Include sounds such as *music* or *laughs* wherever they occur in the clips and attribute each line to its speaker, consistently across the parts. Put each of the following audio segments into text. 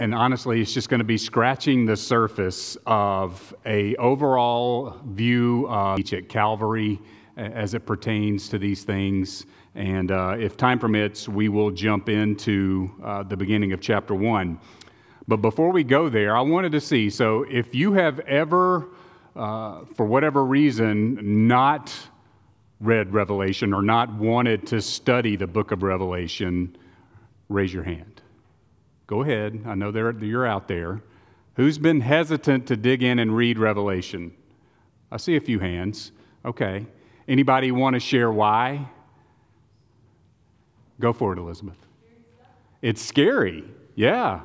Speaker 1: and honestly, it's just going to be scratching the surface of a overall view of each at Calvary as it pertains to these things. And uh, if time permits, we will jump into uh, the beginning of chapter one. But before we go there, I wanted to see so if you have ever, uh, for whatever reason, not read Revelation or not wanted to study the book of Revelation, raise your hand. Go ahead. I know you're out there. Who's been hesitant to dig in and read Revelation? I see a few hands. Okay. Anybody want to share why? Go for it, Elizabeth. It's scary. Yeah.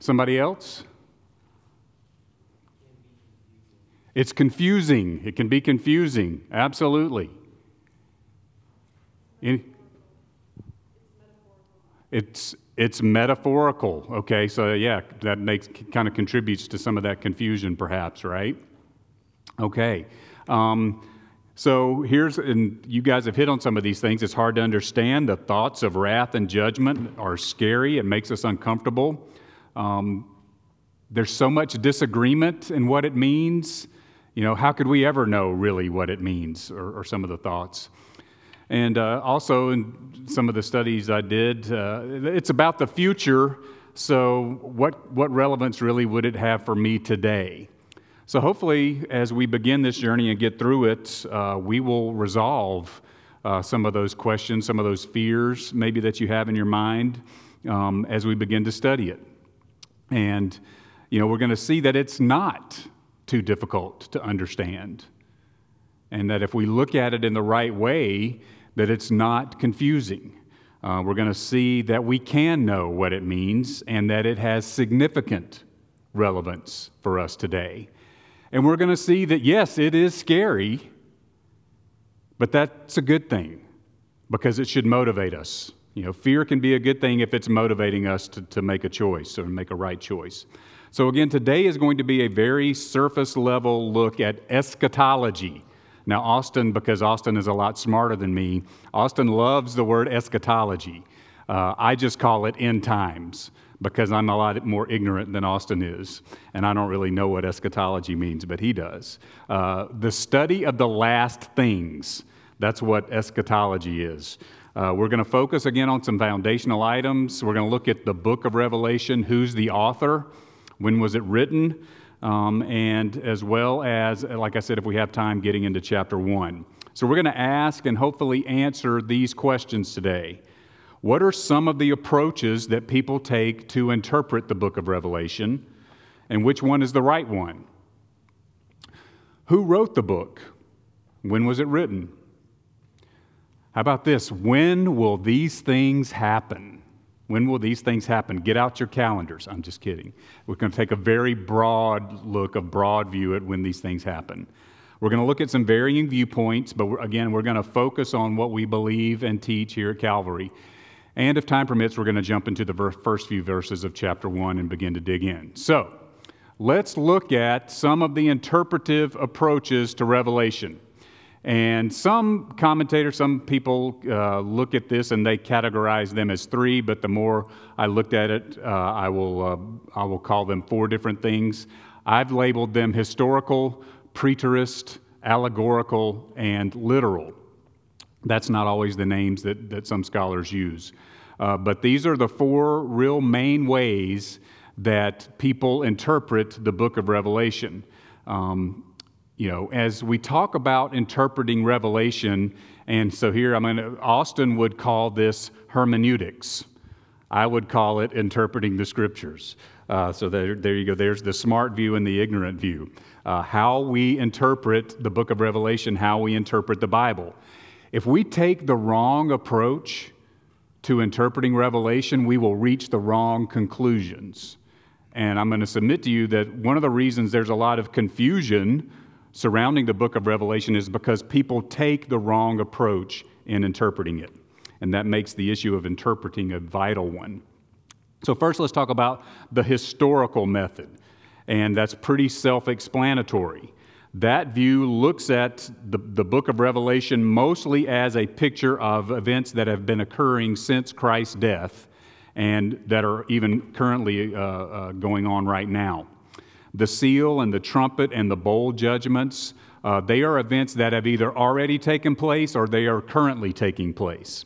Speaker 1: Somebody else? It's confusing. It can be confusing. Absolutely. It's, it's metaphorical. Okay, so yeah, that makes kind of contributes to some of that confusion, perhaps, right? Okay. Um, so here's, and you guys have hit on some of these things. It's hard to understand. The thoughts of wrath and judgment are scary. It makes us uncomfortable. Um, there's so much disagreement in what it means. You know, how could we ever know really what it means or, or some of the thoughts? And uh, also, in some of the studies I did, uh, it's about the future. So, what, what relevance really would it have for me today? So, hopefully, as we begin this journey and get through it, uh, we will resolve uh, some of those questions, some of those fears maybe that you have in your mind um, as we begin to study it. And, you know, we're going to see that it's not too difficult to understand. And that if we look at it in the right way, that it's not confusing. Uh, we're going to see that we can know what it means and that it has significant relevance for us today. And we're going to see that, yes, it is scary, but that's a good thing because it should motivate us. You know, fear can be a good thing if it's motivating us to, to make a choice or make a right choice. So, again, today is going to be a very surface level look at eschatology. Now, Austin, because Austin is a lot smarter than me, Austin loves the word eschatology. Uh, I just call it end times because I'm a lot more ignorant than Austin is, and I don't really know what eschatology means, but he does. Uh, the study of the last things, that's what eschatology is. Uh, we're going to focus again on some foundational items. We're going to look at the book of Revelation, who's the author. When was it written? Um, and as well as, like I said, if we have time, getting into chapter one. So we're going to ask and hopefully answer these questions today. What are some of the approaches that people take to interpret the book of Revelation, and which one is the right one? Who wrote the book? When was it written? How about this? When will these things happen? When will these things happen? Get out your calendars. I'm just kidding. We're going to take a very broad look, a broad view at when these things happen. We're going to look at some varying viewpoints, but again, we're going to focus on what we believe and teach here at Calvary. And if time permits, we're going to jump into the first few verses of chapter 1 and begin to dig in. So, let's look at some of the interpretive approaches to Revelation. And some commentators, some people uh, look at this and they categorize them as three, but the more I looked at it, uh, I, will, uh, I will call them four different things. I've labeled them historical, preterist, allegorical, and literal. That's not always the names that, that some scholars use. Uh, but these are the four real main ways that people interpret the book of Revelation. Um, you know, as we talk about interpreting Revelation, and so here I'm going to, Austin would call this hermeneutics. I would call it interpreting the scriptures. Uh, so there, there you go. There's the smart view and the ignorant view. Uh, how we interpret the book of Revelation, how we interpret the Bible. If we take the wrong approach to interpreting Revelation, we will reach the wrong conclusions. And I'm going to submit to you that one of the reasons there's a lot of confusion surrounding the book of Revelation is because people take the wrong approach in interpreting it. And that makes the issue of interpreting a vital one. So, first, let's talk about the historical method. And that's pretty self explanatory. That view looks at the, the book of Revelation mostly as a picture of events that have been occurring since Christ's death and that are even currently uh, uh, going on right now. The seal and the trumpet and the bowl judgments, uh, they are events that have either already taken place or they are currently taking place.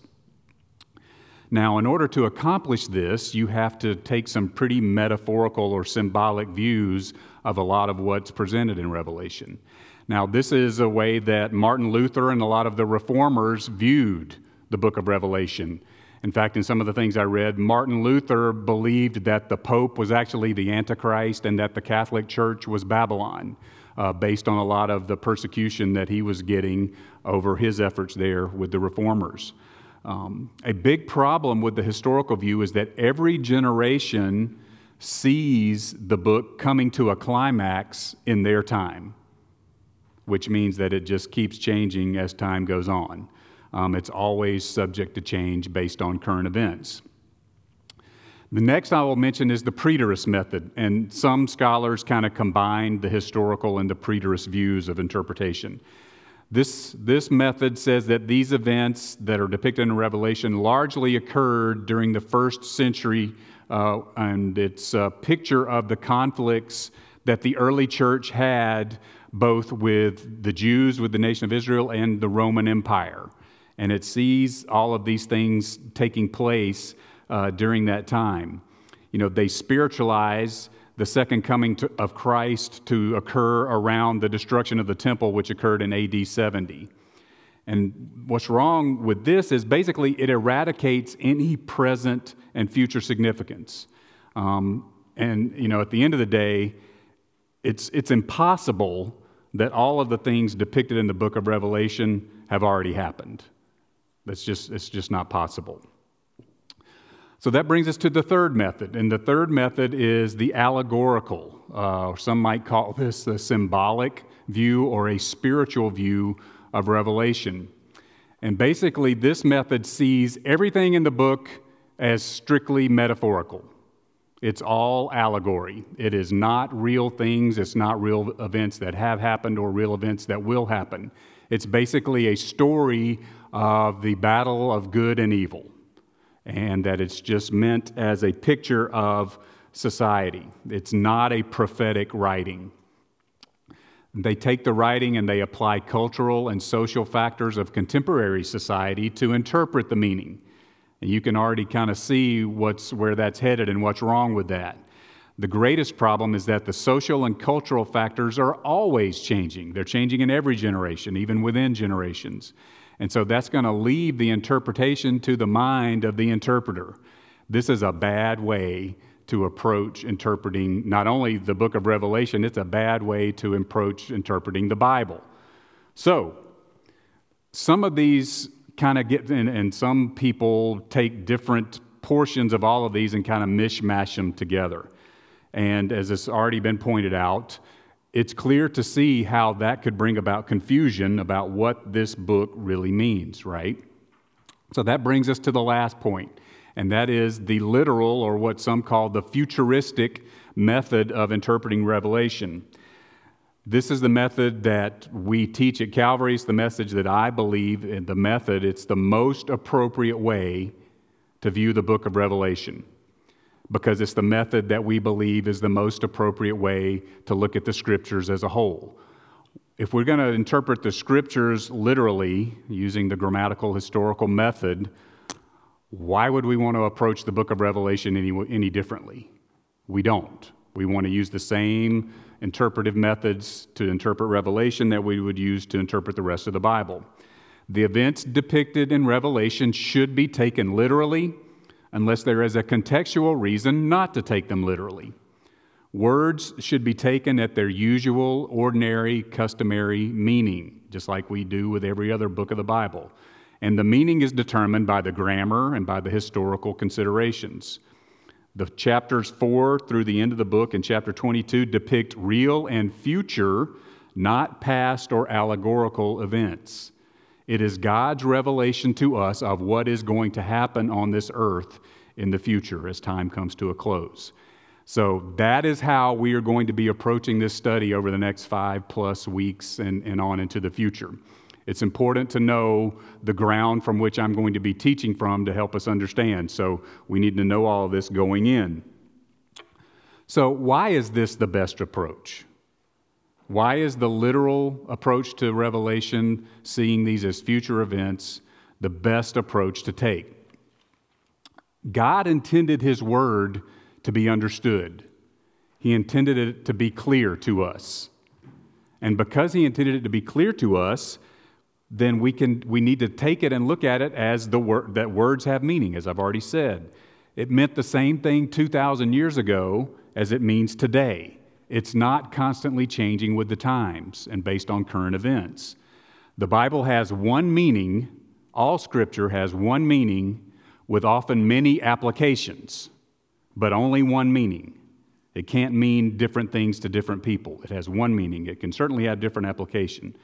Speaker 1: Now, in order to accomplish this, you have to take some pretty metaphorical or symbolic views of a lot of what's presented in Revelation. Now, this is a way that Martin Luther and a lot of the reformers viewed the book of Revelation. In fact, in some of the things I read, Martin Luther believed that the Pope was actually the Antichrist and that the Catholic Church was Babylon, uh, based on a lot of the persecution that he was getting over his efforts there with the reformers. Um, a big problem with the historical view is that every generation sees the book coming to a climax in their time, which means that it just keeps changing as time goes on. Um, it's always subject to change based on current events. The next I will mention is the preterist method, and some scholars kind of combine the historical and the preterist views of interpretation. This, this method says that these events that are depicted in Revelation largely occurred during the first century, uh, and it's a picture of the conflicts that the early church had both with the Jews, with the nation of Israel, and the Roman Empire and it sees all of these things taking place uh, during that time. You know, they spiritualize the second coming to, of Christ to occur around the destruction of the temple, which occurred in AD 70. And what's wrong with this is basically it eradicates any present and future significance. Um, and, you know, at the end of the day, it's, it's impossible that all of the things depicted in the book of Revelation have already happened. That's just, it's just not possible. So that brings us to the third method. And the third method is the allegorical. Uh, some might call this the symbolic view or a spiritual view of Revelation. And basically, this method sees everything in the book as strictly metaphorical. It's all allegory. It is not real things, it's not real events that have happened or real events that will happen. It's basically a story of the battle of good and evil, and that it's just meant as a picture of society. It's not a prophetic writing. They take the writing and they apply cultural and social factors of contemporary society to interpret the meaning. And you can already kind of see what's, where that's headed and what's wrong with that. The greatest problem is that the social and cultural factors are always changing. They're changing in every generation, even within generations. And so that's going to leave the interpretation to the mind of the interpreter. This is a bad way to approach interpreting not only the book of Revelation, it's a bad way to approach interpreting the Bible. So, some of these kind of get, and, and some people take different portions of all of these and kind of mishmash them together. And as it's already been pointed out, it's clear to see how that could bring about confusion about what this book really means, right? So that brings us to the last point, and that is the literal, or what some call the futuristic, method of interpreting Revelation. This is the method that we teach at Calvary. It's the message that I believe in the method. It's the most appropriate way to view the book of Revelation because it's the method that we believe is the most appropriate way to look at the scriptures as a whole. If we're going to interpret the scriptures literally using the grammatical historical method, why would we want to approach the book of Revelation any, any differently? We don't. We want to use the same interpretive methods to interpret Revelation that we would use to interpret the rest of the Bible. The events depicted in Revelation should be taken literally unless there is a contextual reason not to take them literally. Words should be taken at their usual, ordinary, customary meaning, just like we do with every other book of the Bible. And the meaning is determined by the grammar and by the historical considerations. The chapters 4 through the end of the book in chapter 22 depict real and future, not past or allegorical events. It is God's revelation to us of what is going to happen on this earth in the future as time comes to a close. So, that is how we are going to be approaching this study over the next five plus weeks and, and on into the future. It's important to know the ground from which I'm going to be teaching from to help us understand. So we need to know all of this going in. So, why is this the best approach? Why is the literal approach to Revelation, seeing these as future events, the best approach to take? God intended His Word to be understood, He intended it to be clear to us. And because He intended it to be clear to us, then we, can, we need to take it and look at it as the word, that words have meaning, as I've already said. It meant the same thing 2,000 years ago as it means today. It's not constantly changing with the times and based on current events. The Bible has one meaning, all Scripture has one meaning with often many applications, but only one meaning. It can't mean different things to different people. It has one meaning. It can certainly have different application.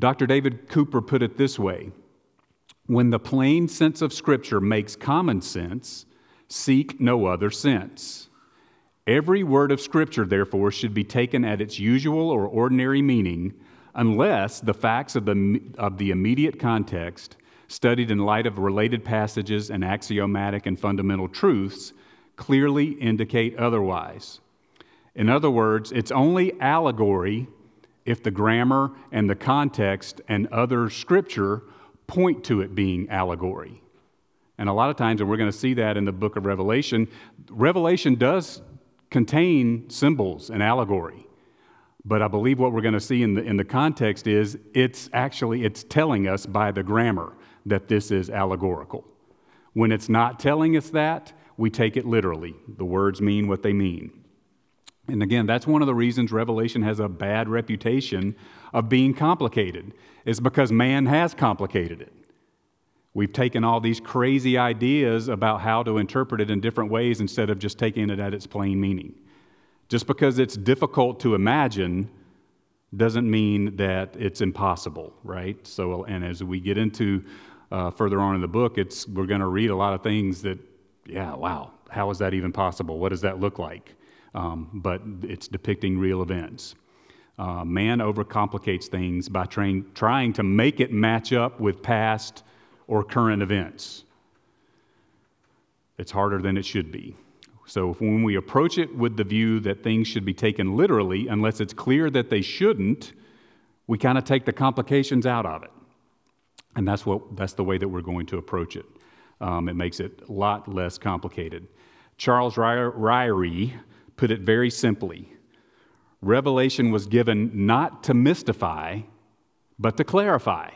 Speaker 1: Dr. David Cooper put it this way When the plain sense of Scripture makes common sense, seek no other sense. Every word of Scripture, therefore, should be taken at its usual or ordinary meaning, unless the facts of the, of the immediate context, studied in light of related passages and axiomatic and fundamental truths, clearly indicate otherwise. In other words, it's only allegory if the grammar and the context and other scripture point to it being allegory. And a lot of times, and we're going to see that in the book of Revelation, Revelation does contain symbols and allegory. But I believe what we're going to see in the, in the context is it's actually it's telling us by the grammar that this is allegorical. When it's not telling us that, we take it literally. The words mean what they mean. And again, that's one of the reasons Revelation has a bad reputation of being complicated, is because man has complicated it. We've taken all these crazy ideas about how to interpret it in different ways instead of just taking it at its plain meaning. Just because it's difficult to imagine doesn't mean that it's impossible, right? So, and as we get into uh, further on in the book, it's, we're going to read a lot of things that, yeah, wow, how is that even possible? What does that look like? um, but it's depicting real events. Uh, man overcomplicates things by train, trying to make it match up with past or current events. It's harder than it should be. So, when we approach it with the view that things should be taken literally, unless it's clear that they shouldn't, we kind of take the complications out of it. And that's, what, that's the way that we're going to approach it. Um, it makes it a lot less complicated. Charles Ryrie put it very simply Revelation was given not to mystify, but to clarify.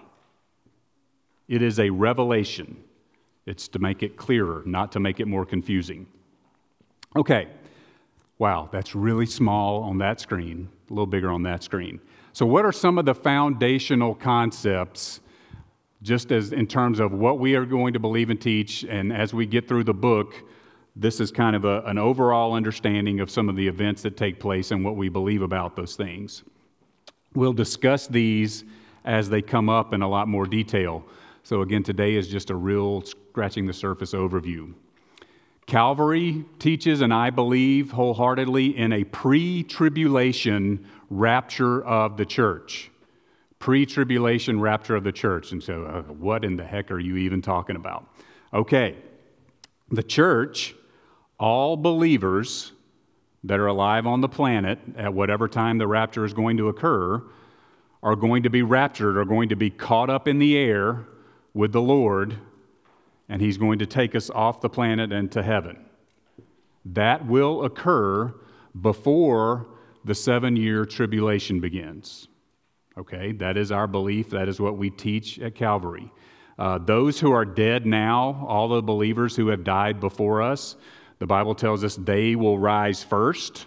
Speaker 1: It is a revelation. It's to make it clearer, not to make it more confusing. Okay, wow, that's really small on that screen, a little bigger on that screen. So, what are some of the foundational concepts, just as in terms of what we are going to believe and teach, and as we get through the book? this is kind of a, an overall understanding of some of the events that take place and what we believe about those things. We'll discuss these as they come up in a lot more detail. So, again, today is just a real scratching the surface overview. Calvary teaches, and I believe wholeheartedly, in a pre tribulation rapture of the church. Pre tribulation rapture of the church. And so, uh, what in the heck are you even talking about? Okay, the church all believers that are alive on the planet at whatever time the rapture is going to occur are going to be raptured, are going to be caught up in the air with the Lord, and He's going to take us off the planet and to heaven. That will occur before the seven year tribulation begins. Okay, that is our belief. That is what we teach at Calvary. Uh, those who are dead now, all the believers who have died before us, the Bible tells us they will rise first,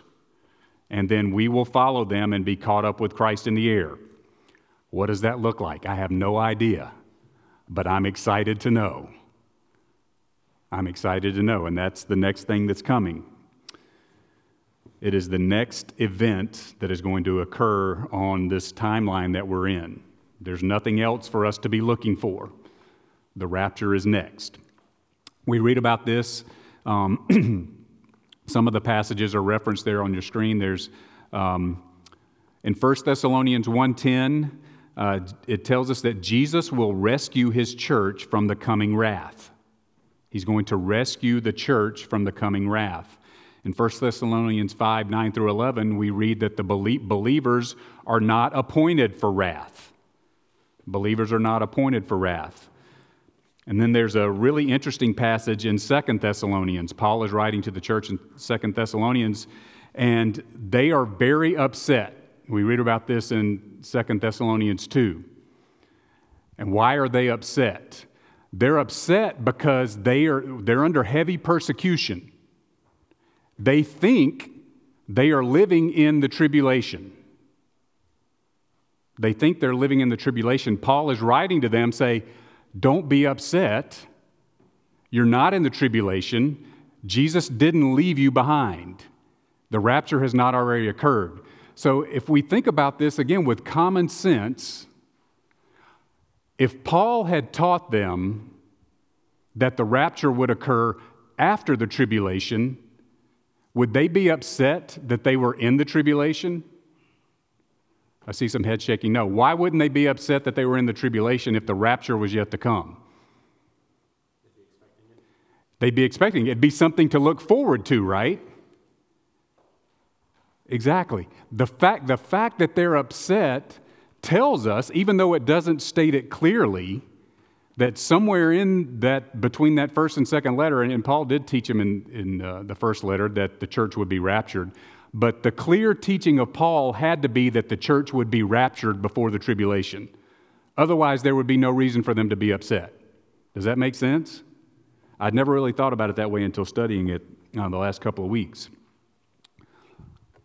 Speaker 1: and then we will follow them and be caught up with Christ in the air. What does that look like? I have no idea, but I'm excited to know. I'm excited to know, and that's the next thing that's coming. It is the next event that is going to occur on this timeline that we're in. There's nothing else for us to be looking for. The rapture is next. We read about this um, *clears throat* some of the passages are referenced there on your screen. There's um, in 1 Thessalonians 1.10, uh, it tells us that Jesus will rescue his church from the coming wrath. He's going to rescue the church from the coming wrath. In 1 Thessalonians 5 9 through 11, we read that the believers are not appointed for wrath. Believers are not appointed for wrath. And then there's a really interesting passage in Second Thessalonians. Paul is writing to the church in Second Thessalonians, and they are very upset. We read about this in Second Thessalonians 2. And why are they upset? They're upset because they are, they're under heavy persecution. They think they are living in the tribulation. They think they're living in the tribulation. Paul is writing to them, say, don't be upset. You're not in the tribulation. Jesus didn't leave you behind. The rapture has not already occurred. So, if we think about this again with common sense, if Paul had taught them that the rapture would occur after the tribulation, would they be upset that they were in the tribulation? I see some head shaking. No. Why wouldn't they be upset that they were in the tribulation if the rapture was yet to come? They'd be expecting it. It'd be something to look forward to, right? Exactly. The fact, the fact that they're upset tells us, even though it doesn't state it clearly, that somewhere in that, between that first and second letter, and, and Paul did teach him in, in uh, the first letter that the church would be raptured, but the clear teaching of Paul had to be that the church would be raptured before the tribulation. Otherwise, there would be no reason for them to be upset. Does that make sense? I'd never really thought about it that way until studying it uh, the last couple of weeks.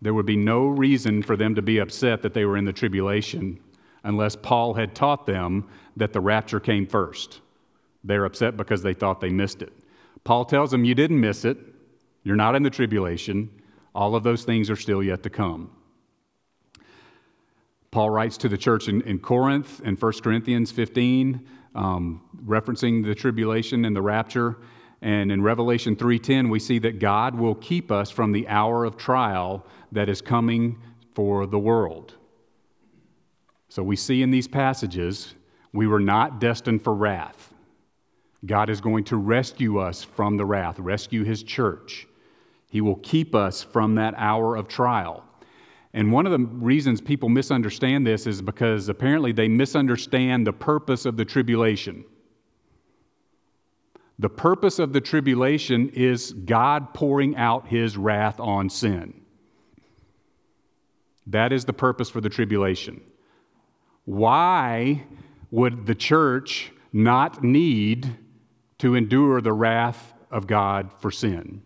Speaker 1: There would be no reason for them to be upset that they were in the tribulation unless Paul had taught them that the rapture came first. They're upset because they thought they missed it. Paul tells them, You didn't miss it. You're not in the tribulation. All of those things are still yet to come. Paul writes to the church in, in Corinth in 1 Corinthians 15, um, referencing the tribulation and the rapture. And in Revelation 3:10, we see that God will keep us from the hour of trial that is coming for the world. So we see in these passages, we were not destined for wrath. God is going to rescue us from the wrath, rescue his church. He will keep us from that hour of trial. And one of the reasons people misunderstand this is because apparently they misunderstand the purpose of the tribulation. The purpose of the tribulation is God pouring out his wrath on sin. That is the purpose for the tribulation. Why would the church not need to endure the wrath of God for sin?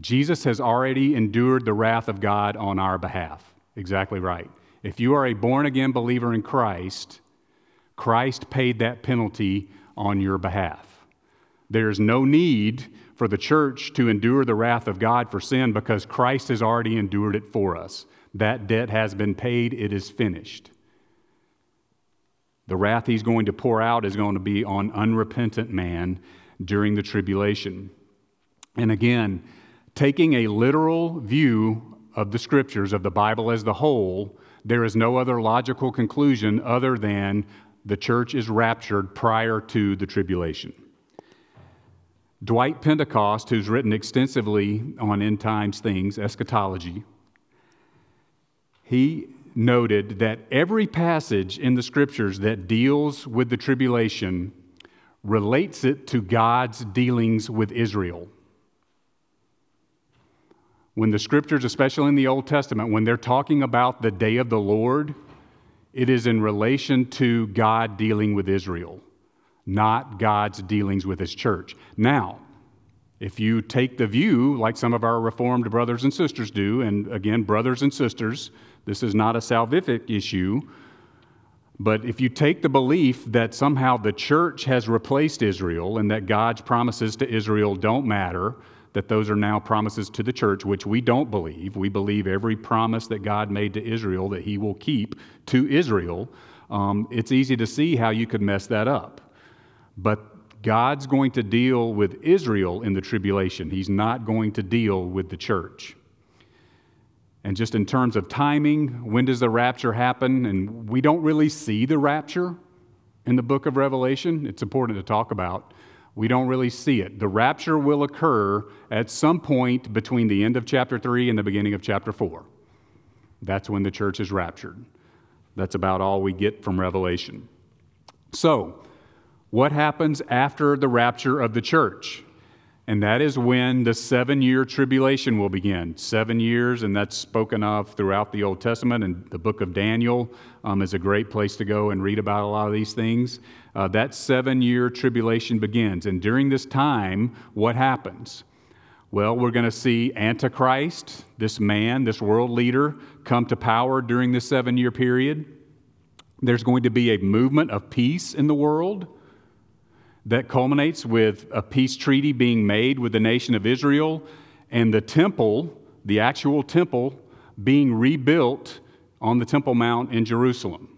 Speaker 1: Jesus has already endured the wrath of God on our behalf. Exactly right. If you are a born again believer in Christ, Christ paid that penalty on your behalf. There's no need for the church to endure the wrath of God for sin because Christ has already endured it for us. That debt has been paid, it is finished. The wrath he's going to pour out is going to be on unrepentant man during the tribulation. And again, Taking a literal view of the scriptures, of the Bible as the whole, there is no other logical conclusion other than the church is raptured prior to the tribulation. Dwight Pentecost, who's written extensively on end times things, eschatology, he noted that every passage in the scriptures that deals with the tribulation relates it to God's dealings with Israel when the scriptures, especially in the Old Testament, when they're talking about the day of the Lord, it is in relation to God dealing with Israel, not God's dealings with his church. Now, if you take the view, like some of our Reformed brothers and sisters do, and again, brothers and sisters, this is not a salvific issue, but if you take the belief that somehow the church has replaced Israel and that God's promises to Israel don't matter, that those are now promises to the church, which we don't believe. We believe every promise that God made to Israel that he will keep to Israel. Um, it's easy to see how you could mess that up. But God's going to deal with Israel in the tribulation, He's not going to deal with the church. And just in terms of timing, when does the rapture happen? And we don't really see the rapture in the book of Revelation. It's important to talk about. We don't really see it. The rapture will occur at some point between the end of chapter 3 and the beginning of chapter 4. That's when the church is raptured. That's about all we get from Revelation. So, what happens after the rapture of the church? And that is when the seven year tribulation will begin. Seven years, and that's spoken of throughout the Old Testament, and the book of Daniel um, is a great place to go and read about a lot of these things. Uh, that seven year tribulation begins. And during this time, what happens? Well, we're going to see Antichrist, this man, this world leader, come to power during this seven year period. There's going to be a movement of peace in the world that culminates with a peace treaty being made with the nation of Israel and the temple, the actual temple, being rebuilt on the Temple Mount in Jerusalem,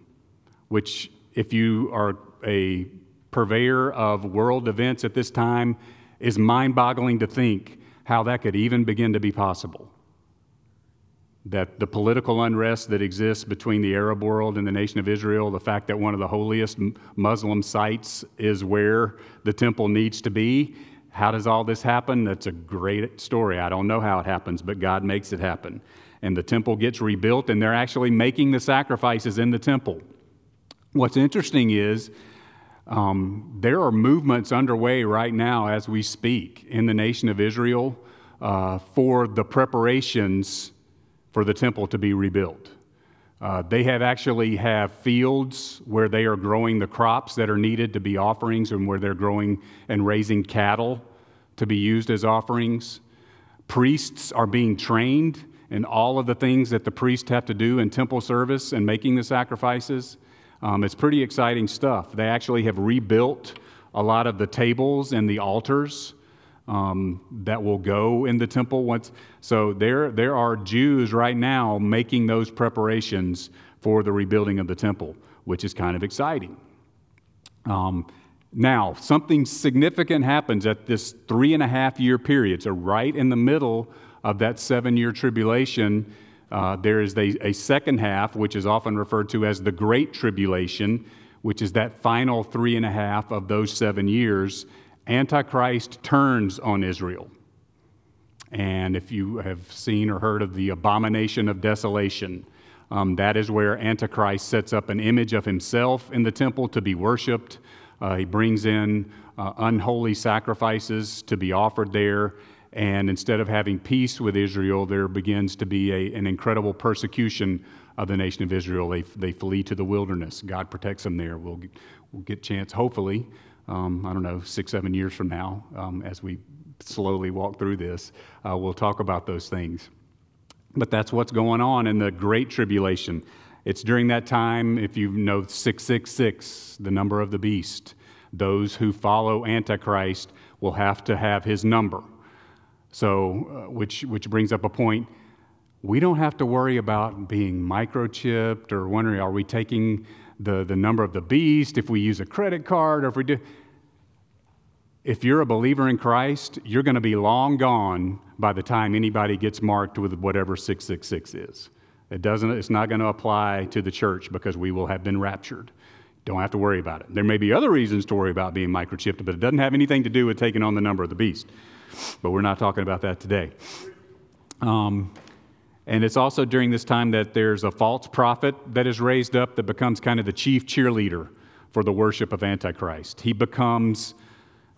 Speaker 1: which, if you are a purveyor of world events at this time, is mind boggling to think how that could even begin to be possible that the political unrest that exists between the Arab world and the nation of Israel, the fact that one of the holiest Muslim sites is where the temple needs to be. How does all this happen? That's a great story. I don't know how it happens, but God makes it happen. And the temple gets rebuilt, and they're actually making the sacrifices in the temple. What's interesting is um, there are movements underway right now as we speak in the nation of Israel uh, for the preparations for the temple to be rebuilt. Uh, they have actually have fields where they are growing the crops that are needed to be offerings and where they're growing and raising cattle to be used as offerings. Priests are being trained in all of the things that the priests have to do in temple service and making the sacrifices. Um, it's pretty exciting stuff. They actually have rebuilt a lot of the tables and the altars um, that will go in the temple once. So there, there are Jews right now making those preparations for the rebuilding of the temple, which is kind of exciting. Um, now, something significant happens at this three and a half year period. So, right in the middle of that seven year tribulation, uh, there is a, a second half, which is often referred to as the Great Tribulation, which is that final three and a half of those seven years. Antichrist turns on Israel. And if you have seen or heard of the abomination of desolation, um, that is where Antichrist sets up an image of himself in the temple to be worshiped. Uh, he brings in uh, unholy sacrifices to be offered there. And instead of having peace with Israel, there begins to be a, an incredible persecution of the nation of Israel. They, they flee to the wilderness. God protects them there. We'll, we'll get chance, hopefully, um, I don't know, six, seven years from now, um, as we slowly walk through this, uh, we'll talk about those things. But that's what's going on in the Great Tribulation. It's during that time, if you know 666, the number of the beast, those who follow Antichrist will have to have his number. So, uh, which, which brings up a point. We don't have to worry about being microchipped or wondering, are we taking the, the number of the beast, if we use a credit card, or if we do. If you're a believer in Christ, you're going to be long gone by the time anybody gets marked with whatever 666 is. It doesn't, it's not going to apply to the church because we will have been raptured. Don't have to worry about it. There may be other reasons to worry about being microchipped, but it doesn't have anything to do with taking on the number of the beast. But we're not talking about that today. Um, and it's also during this time that there's a false prophet that is raised up that becomes kind of the chief cheerleader for the worship of Antichrist. He becomes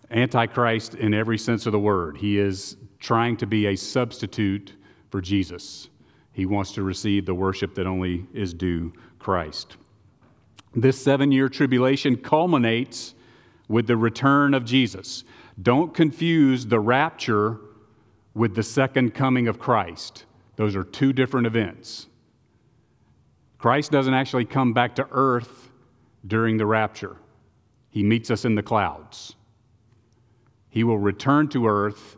Speaker 1: Antichrist in every sense of the word. He is trying to be a substitute for Jesus. He wants to receive the worship that only is due Christ. This seven year tribulation culminates with the return of Jesus. Don't confuse the rapture with the second coming of Christ. Those are two different events. Christ doesn't actually come back to earth during the rapture, he meets us in the clouds. He will return to earth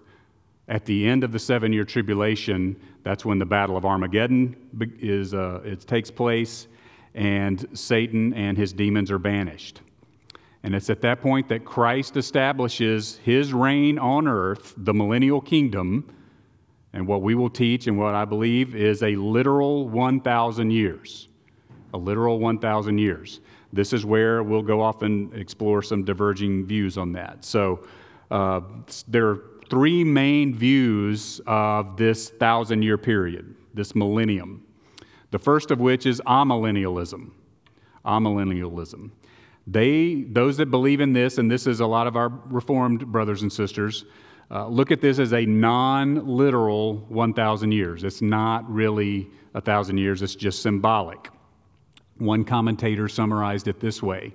Speaker 1: at the end of the seven year tribulation. That's when the Battle of Armageddon is, uh, it takes place, and Satan and his demons are banished. And it's at that point that Christ establishes his reign on earth, the millennial kingdom, And what we will teach and what I believe is a literal 1,000 years. A literal 1,000 years. This is where we'll go off and explore some diverging views on that. So uh, there are three main views of this thousand year period, this millennium. The first of which is amillennialism. Amillennialism. They, those that believe in this, and this is a lot of our Reformed brothers and sisters, uh, look at this as a non literal 1,000 years. It's not really a thousand years, it's just symbolic. One commentator summarized it this way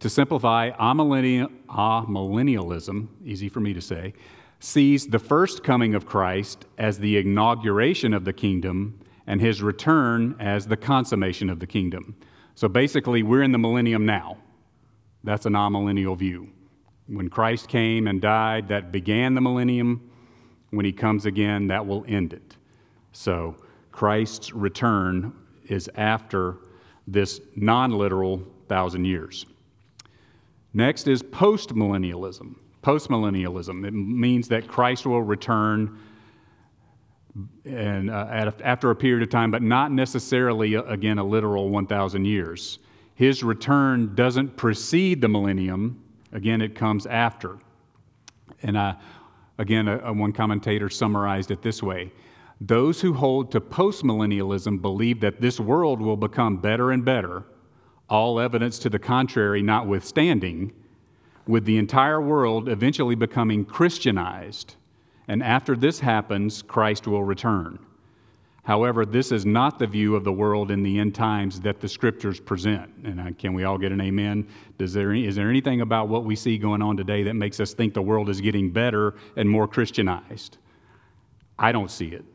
Speaker 1: To simplify, amillennialism, easy for me to say, sees the first coming of Christ as the inauguration of the kingdom and his return as the consummation of the kingdom. So basically, we're in the millennium now. That's an amillennial view. When Christ came and died, that began the millennium. When he comes again, that will end it. So Christ's return is after this non literal thousand years. Next is postmillennialism. Postmillennialism. It means that Christ will return and, uh, after a period of time, but not necessarily, uh, again, a literal 1,000 years. His return doesn't precede the millennium, again, it comes after. And uh, again, one commentator summarized it this way Those who hold to postmillennialism believe that this world will become better and better, all evidence to the contrary notwithstanding, with the entire world eventually becoming Christianized and after this happens, Christ will return. However, this is not the view of the world in the end times that the scriptures present. And uh, can we all get an amen? Does there, is there anything about what we see going on today that makes us think the world is getting better and more Christianized? I don't see it.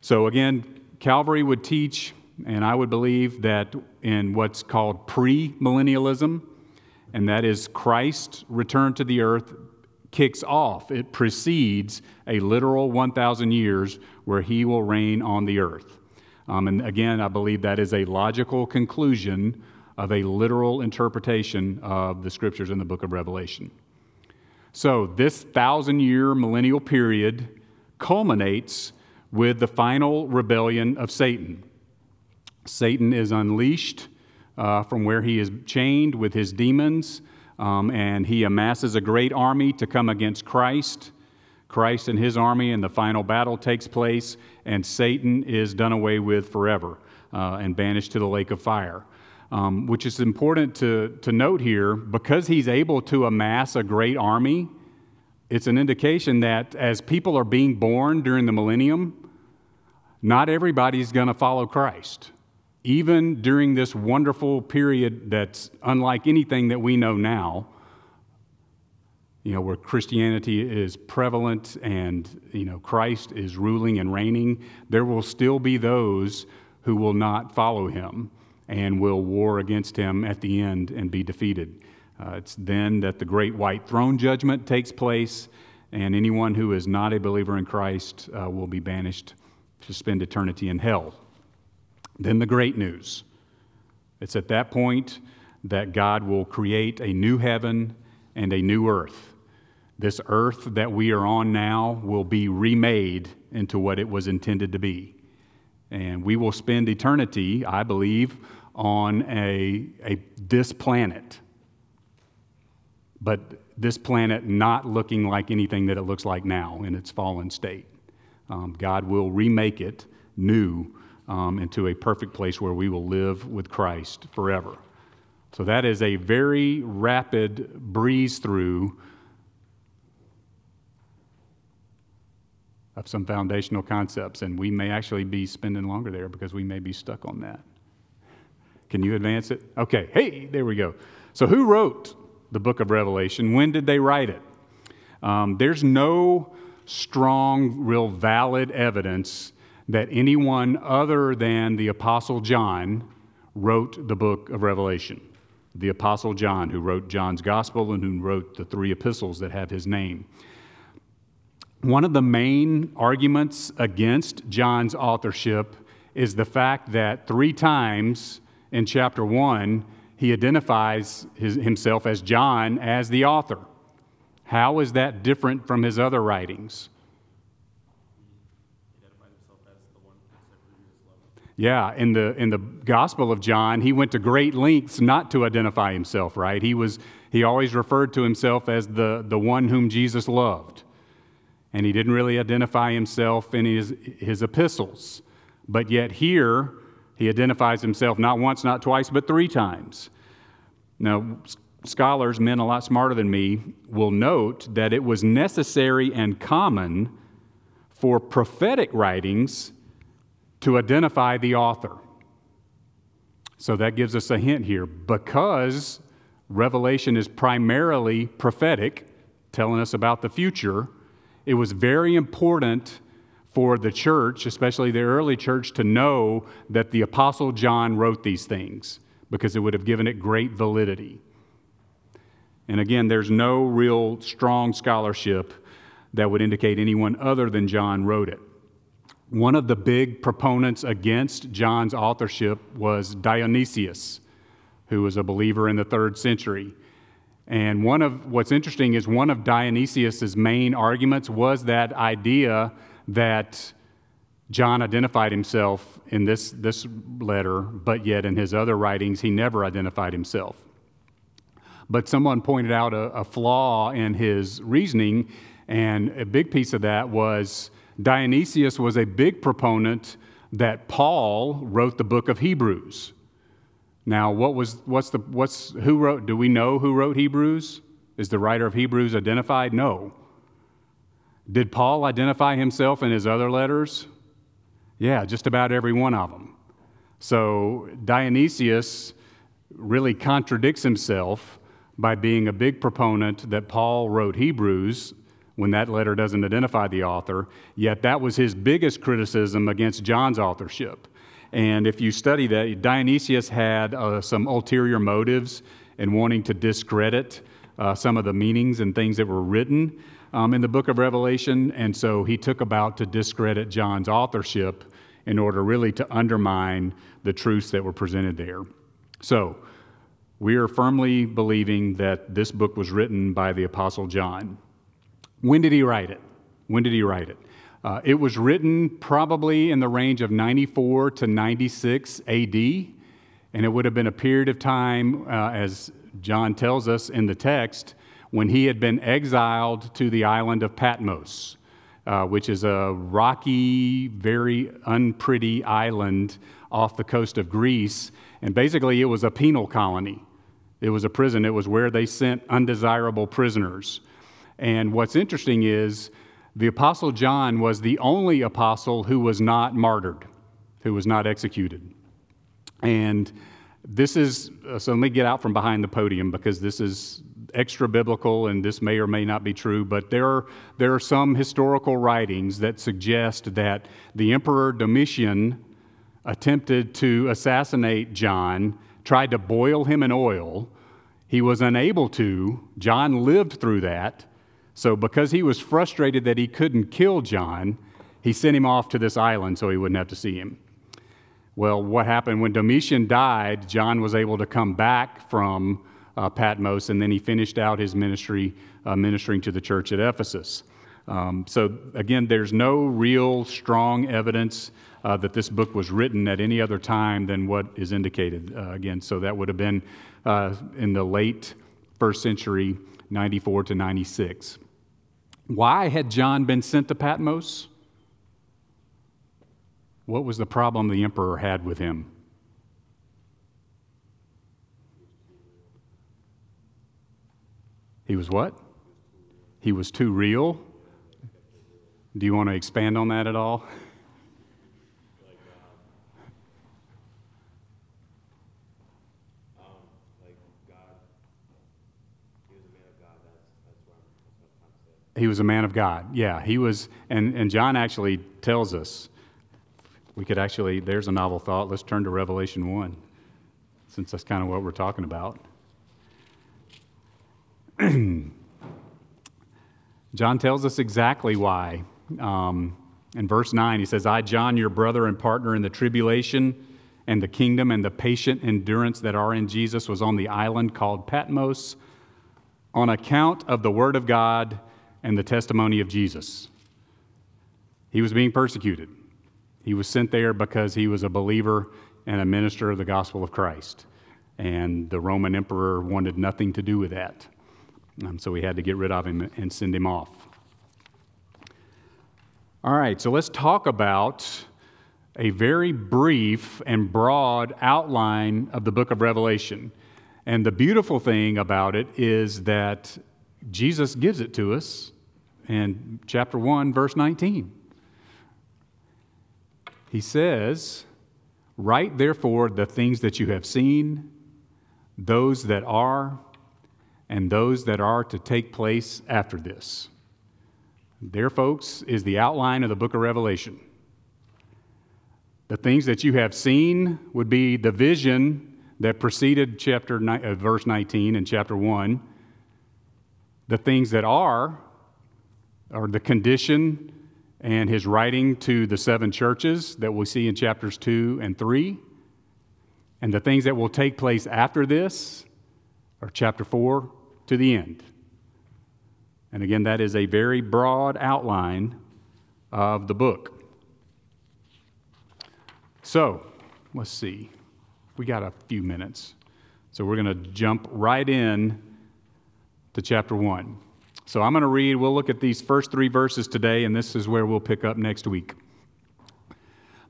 Speaker 1: So, again, Calvary would teach, and I would believe that in what's called premillennialism, and that is Christ returned to the earth kicks off, it precedes a literal 1,000 years where he will reign on the earth. Um, and again, I believe that is a logical conclusion of a literal interpretation of the scriptures in the book of Revelation. So, this thousand year millennial period culminates with the final rebellion of Satan. Satan is unleashed uh, from where he is chained with his demons um, and he amasses a great army to come against Christ. Christ and his army, and the final battle takes place, and Satan is done away with forever uh, and banished to the lake of fire. Um, which is important to, to note here because he's able to amass a great army. It's an indication that as people are being born during the millennium, not everybody's going to follow Christ even during this wonderful period that's unlike anything that we know now, you know, where Christianity is prevalent and, you know, Christ is ruling and reigning, there will still be those who will not follow him and will war against him at the end and be defeated. Uh, it's then that the great white throne judgment takes place, and anyone who is not a believer in Christ uh, will be banished to spend eternity in hell. Then the great news. It's at that point that God will create a new heaven and a new earth. This earth that we are on now will be remade into what it was intended to be. And we will spend eternity, I believe, on a, a, this planet. But this planet not looking like anything that it looks like now in its fallen state. Um, God will remake it new um, into a perfect place where we will live with Christ forever. So that is a very rapid breeze through of some foundational concepts, and we may actually be spending longer there because we may be stuck on that. Can you advance it? Okay, hey, there we go. So, who wrote the book of Revelation? When did they write it? Um, there's no strong, real valid evidence that anyone other than the Apostle John wrote the book of Revelation. The Apostle John, who wrote John's Gospel and who wrote the three epistles that have his name. One of the main arguments against John's authorship is the fact that three times in chapter one, he identifies his, himself as John as the author. How is that different from his other writings? Yeah, in the, in the Gospel of John, he went to great lengths not to identify himself, right? He, was, he always referred to himself as the, the one whom Jesus loved. And he didn't really identify himself in his, his epistles. But yet, here, he identifies himself not once, not twice, but three times. Now, scholars, men a lot smarter than me, will note that it was necessary and common for prophetic writings to identify the author. So that gives us a hint here. Because Revelation is primarily prophetic, telling us about the future, it was very important for the church, especially the early church, to know that the Apostle John wrote these things because it would have given it great validity. And again, there's no real strong scholarship that would indicate anyone other than John wrote it. One of the big proponents against John's authorship was Dionysius, who was a believer in the third century. And one of what's interesting is one of Dionysius's main arguments was that idea that John identified himself in this, this letter, but yet in his other writings, he never identified himself. But someone pointed out a, a flaw in his reasoning, and a big piece of that was Dionysius was a big proponent that Paul wrote the book of Hebrews. Now, what was, what's the, what's, who wrote, do we know who wrote Hebrews? Is the writer of Hebrews identified? No. Did Paul identify himself in his other letters? Yeah, just about every one of them. So Dionysius really contradicts himself by being a big proponent that Paul wrote Hebrews when that letter doesn't identify the author, yet that was his biggest criticism against John's authorship. And if you study that, Dionysius had uh, some ulterior motives in wanting to discredit uh, some of the meanings and things that were written um, in the book of Revelation. And so he took about to discredit John's authorship in order really to undermine the truths that were presented there. So we are firmly believing that this book was written by the Apostle John. When did he write it? When did he write it? Uh, it was written probably in the range of 94 to 96 AD, and it would have been a period of time, uh, as John tells us in the text, when he had been exiled to the island of Patmos, uh, which is a rocky, very unpretty island off the coast of Greece. And basically, it was a penal colony. It was a prison. It was where they sent undesirable prisoners. And what's interesting is the Apostle John was the only apostle who was not martyred, who was not executed. And this is, uh, so let me get out from behind the podium because this is extra biblical and this may or may not be true, but there are, there are some historical writings that suggest that the Emperor Domitian attempted to assassinate John, tried to boil him in oil. He was unable to. John lived through that. So, because he was frustrated that he couldn't kill John, he sent him off to this island so he wouldn't have to see him. Well, what happened when Domitian died, John was able to come back from uh, Patmos, and then he finished out his ministry uh, ministering to the church at Ephesus. Um, so, again, there's no real strong evidence uh, that this book was written at any other time than what is indicated. Uh, again, so that would have been uh, in the late first century, 94 to 96. Why had John been sent to Patmos? What was the problem the emperor had with him? He was what? He was too real. Do you want to expand on that at all? *laughs* He was a man of God. Yeah, he was, and, and John actually tells us. We could actually, there's a novel thought. Let's turn to Revelation 1, since that's kind of what we're talking about. *clears throat* John tells us exactly why. Um, in verse 9, he says, I, John, your brother and partner in the tribulation and the kingdom and the patient endurance that are in Jesus, was on the island called Patmos on account of the word of God and the testimony of Jesus. He was being persecuted. He was sent there because he was a believer and a minister of the gospel of Christ. And the Roman emperor wanted nothing to do with that. Um, so we had to get rid of him and send him off. All right, so let's talk about a very brief and broad outline of the book of Revelation. And the beautiful thing about it is that Jesus gives it to us in chapter 1, verse 19. He says, Write therefore the things that you have seen, those that are, and those that are to take place after this. There, folks, is the outline of the book of Revelation. The things that you have seen would be the vision that preceded chapter uh, verse 19 and chapter 1. The things that are or the condition and his writing to the seven churches that we'll see in chapters 2 and 3. And the things that will take place after this are chapter 4 to the end. And again, that is a very broad outline of the book. So, let's see. We got a few minutes. So we're going to jump right in to chapter 1. So I'm going to read, we'll look at these first three verses today, and this is where we'll pick up next week.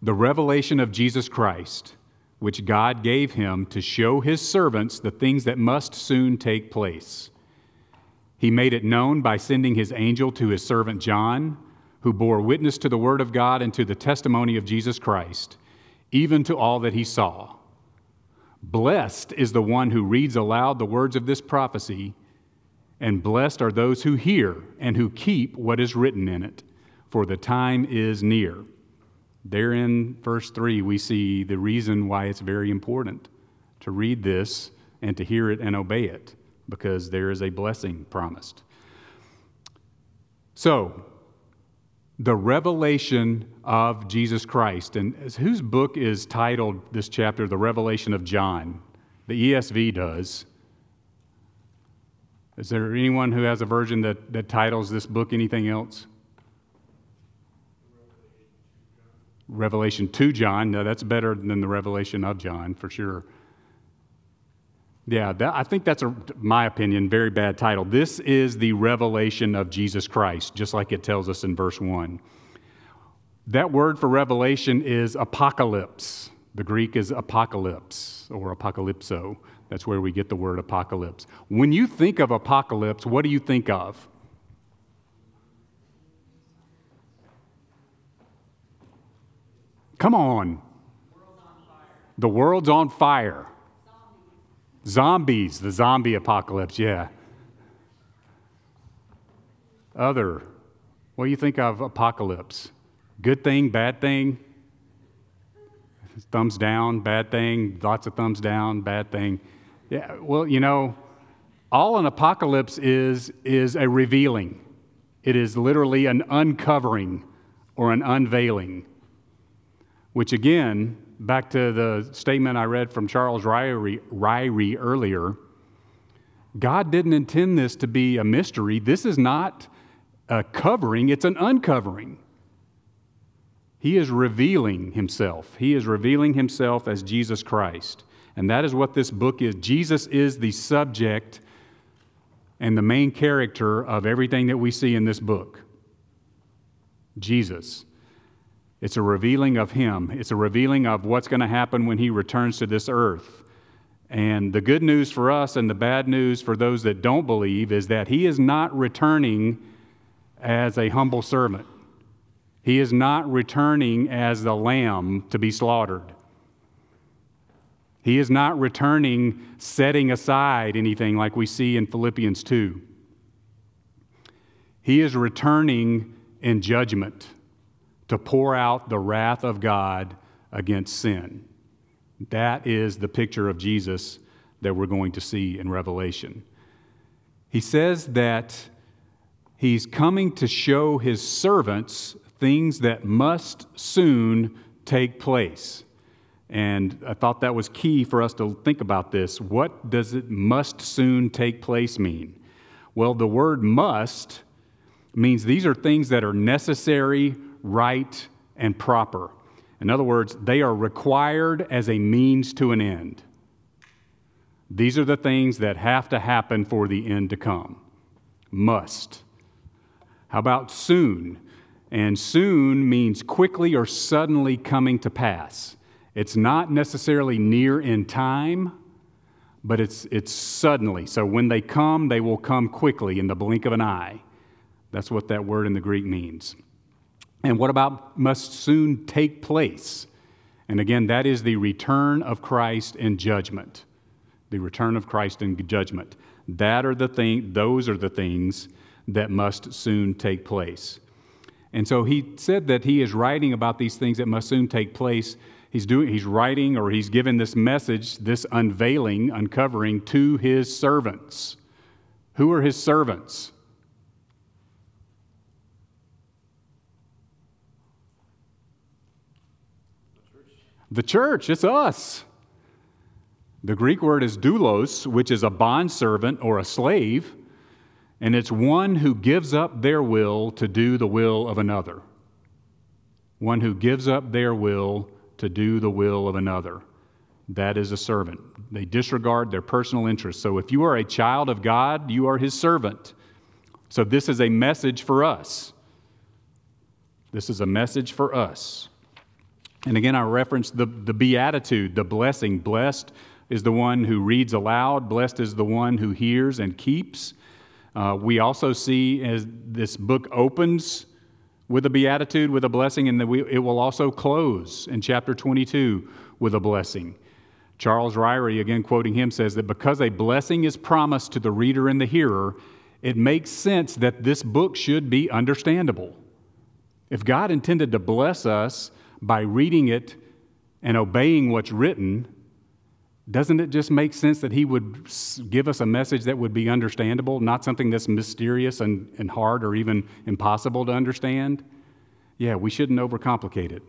Speaker 1: The revelation of Jesus Christ, which God gave him to show his servants the things that must soon take place. He made it known by sending his angel to his servant John, who bore witness to the word of God and to the testimony of Jesus Christ even to all that he saw. Blessed is the one who reads aloud the words of this prophecy, and blessed are those who hear and who keep what is written in it, for the time is near. There in verse 3, we see the reason why it's very important to read this and to hear it and obey it, because there is a blessing promised. So, the revelation of Jesus Christ. And whose book is titled this chapter, The Revelation of John? The ESV does. Is there anyone who has a version that, that titles this book anything else? Revelation to John. No, that's better than the Revelation of John, for sure. Yeah, that, I think that's, a, my opinion, very bad title. This is the revelation of Jesus Christ, just like it tells us in verse 1. That word for revelation is apocalypse. The Greek is apocalypse or apocalypso. That's where we get the word apocalypse. When you think of apocalypse, what do you think of? Come on. The world's on fire. Zombies, the zombie apocalypse, yeah. Other, what do you think of apocalypse? Good thing, bad thing? Thumbs down, bad thing, lots of thumbs down, bad thing. Yeah, well, you know, all an apocalypse is is a revealing. It is literally an uncovering or an unveiling. Which again, back to the statement I read from Charles Ryrie, Ryrie earlier, God didn't intend this to be a mystery. This is not a covering, it's an uncovering. He is revealing himself. He is revealing himself as Jesus Christ. And that is what this book is. Jesus is the subject and the main character of everything that we see in this book. Jesus. It's a revealing of Him, it's a revealing of what's going to happen when He returns to this earth. And the good news for us and the bad news for those that don't believe is that He is not returning as a humble servant. He is not returning as the lamb to be slaughtered. He is not returning setting aside anything like we see in Philippians 2. He is returning in judgment to pour out the wrath of God against sin. That is the picture of Jesus that we're going to see in Revelation. He says that he's coming to show his servants things that must soon take place. And I thought that was key for us to think about this. What does it must soon take place mean? Well, the word must means these are things that are necessary right, and proper. In other words, they are required as a means to an end. These are the things that have to happen for the end to come. Must. How about soon? And soon means quickly or suddenly coming to pass. It's not necessarily near in time, but it's, it's suddenly. So when they come, they will come quickly in the blink of an eye. That's what that word in the Greek means. And what about must soon take place? And again, that is the return of Christ in judgment. The return of Christ in judgment. That are the thing, those are the things that must soon take place. And so he said that he is writing about these things that must soon take place. He's, doing, he's writing or he's given this message, this unveiling, uncovering to his servants. Who are his servants? The church, it's us. The Greek word is doulos, which is a bondservant or a slave, and it's one who gives up their will to do the will of another. One who gives up their will to do the will of another. That is a servant. They disregard their personal interests. So if you are a child of God, you are his servant. So this is a message for us. This is a message for us. And again, I referenced the, the beatitude, the blessing. Blessed is the one who reads aloud, blessed is the one who hears and keeps. Uh, we also see as this book opens with a beatitude, with a blessing, and it will also close in chapter 22 with a blessing. Charles Ryrie, again quoting him, says that because a blessing is promised to the reader and the hearer, it makes sense that this book should be understandable. If God intended to bless us, by reading it and obeying what's written, doesn't it just make sense that he would give us a message that would be understandable, not something that's mysterious and, and hard or even impossible to understand? Yeah, we shouldn't overcomplicate it.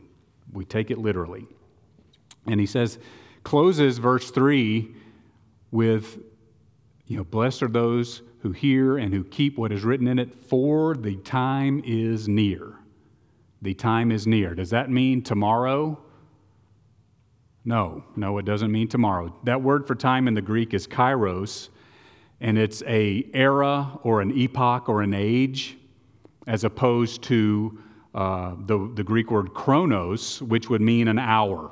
Speaker 1: We take it literally. And he says, closes verse 3 with, you know, blessed are those who hear and who keep what is written in it, for the time is near. The time is near. Does that mean tomorrow? No, no, it doesn't mean tomorrow. That word for time in the Greek is kairos, and it's a era or an epoch or an age, as opposed to uh, the, the Greek word chronos, which would mean an hour.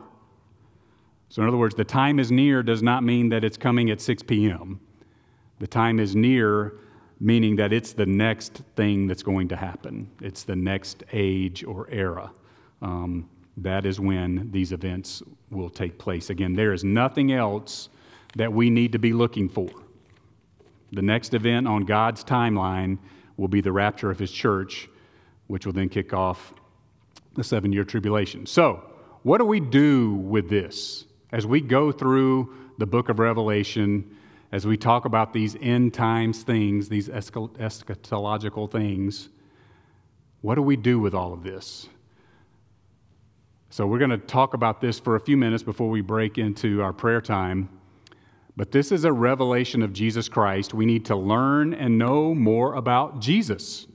Speaker 1: So, in other words, the time is near does not mean that it's coming at 6 p.m. The time is near meaning that it's the next thing that's going to happen. It's the next age or era. Um, that is when these events will take place. Again, there is nothing else that we need to be looking for. The next event on God's timeline will be the rapture of His church, which will then kick off the seven year tribulation. So, what do we do with this? As we go through the book of Revelation, as we talk about these end times things, these eschatological things, what do we do with all of this? So, we're going to talk about this for a few minutes before we break into our prayer time. But this is a revelation of Jesus Christ. We need to learn and know more about Jesus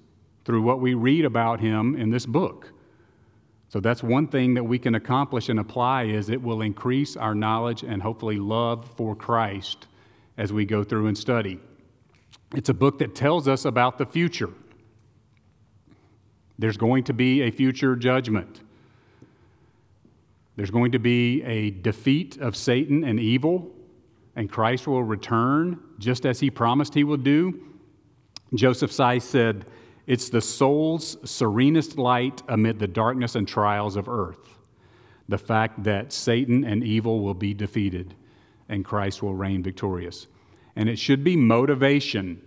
Speaker 1: through what we read about him in this book. So that's one thing that we can accomplish and apply is it will increase our knowledge and hopefully love for Christ as we go through and study. It's a book that tells us about the future. There's going to be a future judgment. There's going to be a defeat of Satan and evil, and Christ will return just as he promised he would do. Joseph Seiss said, It's the soul's serenest light amid the darkness and trials of earth. The fact that Satan and evil will be defeated and Christ will reign victorious. And it should be motivation.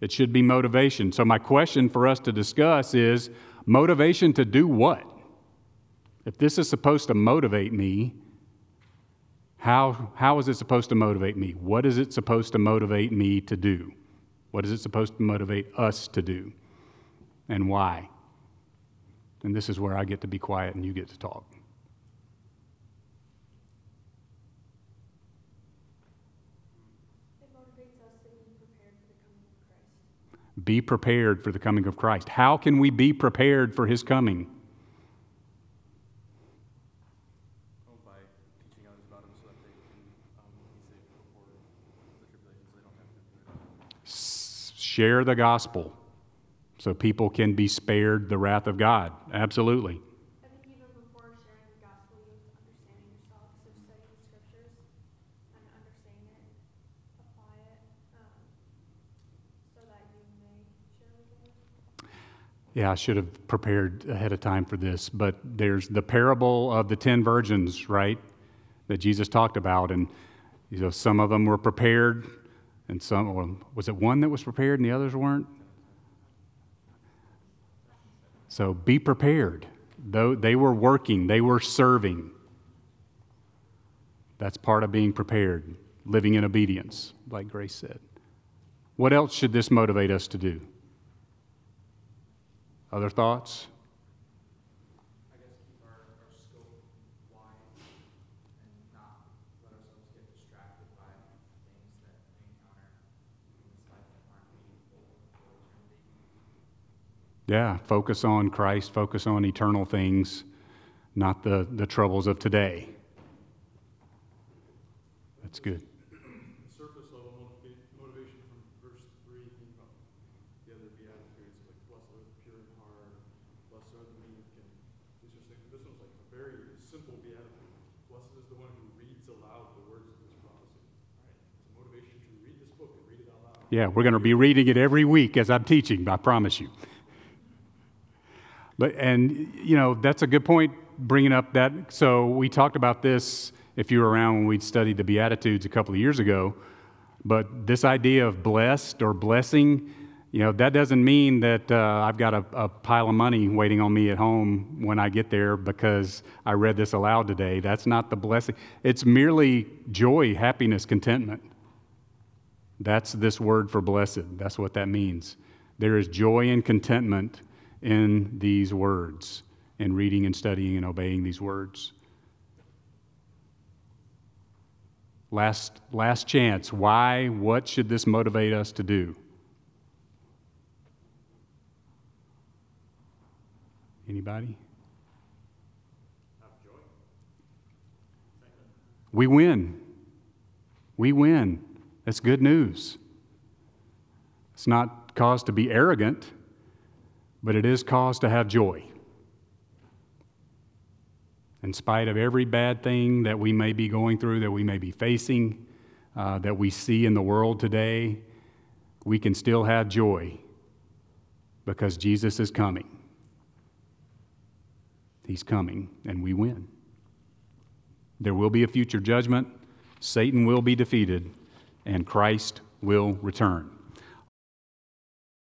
Speaker 1: It should be motivation. So, my question for us to discuss is motivation to do what? If this is supposed to motivate me, how, how is it supposed to motivate me? What is it supposed to motivate me to do? What is it supposed to motivate us to do? And why? And this is where I get to be quiet and you get to talk. Be prepared for the coming of Christ. How can we be prepared for his coming? Share the gospel so people can be spared the wrath of God. Absolutely. Yeah, I should have prepared ahead of time for this, but there's the parable of the 10 virgins, right? That Jesus talked about. And you know, some of them were prepared, and some, or was it one that was prepared and the others weren't? So be prepared. Though they were working, they were serving. That's part of being prepared, living in obedience, like Grace said. What else should this motivate us to do? Other thoughts?
Speaker 2: I guess keep our, our scope wide and not let ourselves get distracted by things that we encounter in this life that aren't meaningful for eternity.
Speaker 1: Yeah, focus on Christ, focus on eternal things, not the, the troubles of today. That's good.
Speaker 3: surface level motivation from verse three, the other beatitudes, like blessed pure in heart, blessed are the meek, and these are things. This one's like a very simple beatitude. Blessed is the one who reads aloud the words of this prophecy. It's a motivation to read this book and read it out loud.
Speaker 1: Yeah, we're going to be reading it every week as I'm teaching, I promise you. But, and, you know, that's a good point bringing up that. So, we talked about this if you were around when we studied the Beatitudes a couple of years ago. But this idea of blessed or blessing, you know, that doesn't mean that uh, I've got a, a pile of money waiting on me at home when I get there because I read this aloud today. That's not the blessing. It's merely joy, happiness, contentment. That's this word for blessed. That's what that means. There is joy and contentment in these words, in reading and studying and obeying these words. Last, last chance. Why? What should this motivate us to do? Anybody? We win. We win. That's good news. It's not cause to be arrogant, but it is cause to have joy. In spite of every bad thing that we may be going through, that we may be facing, uh, that we see in the world today, we can still have joy because Jesus is coming. He's coming, and we win. There will be a future judgment, Satan will be defeated, and Christ will return.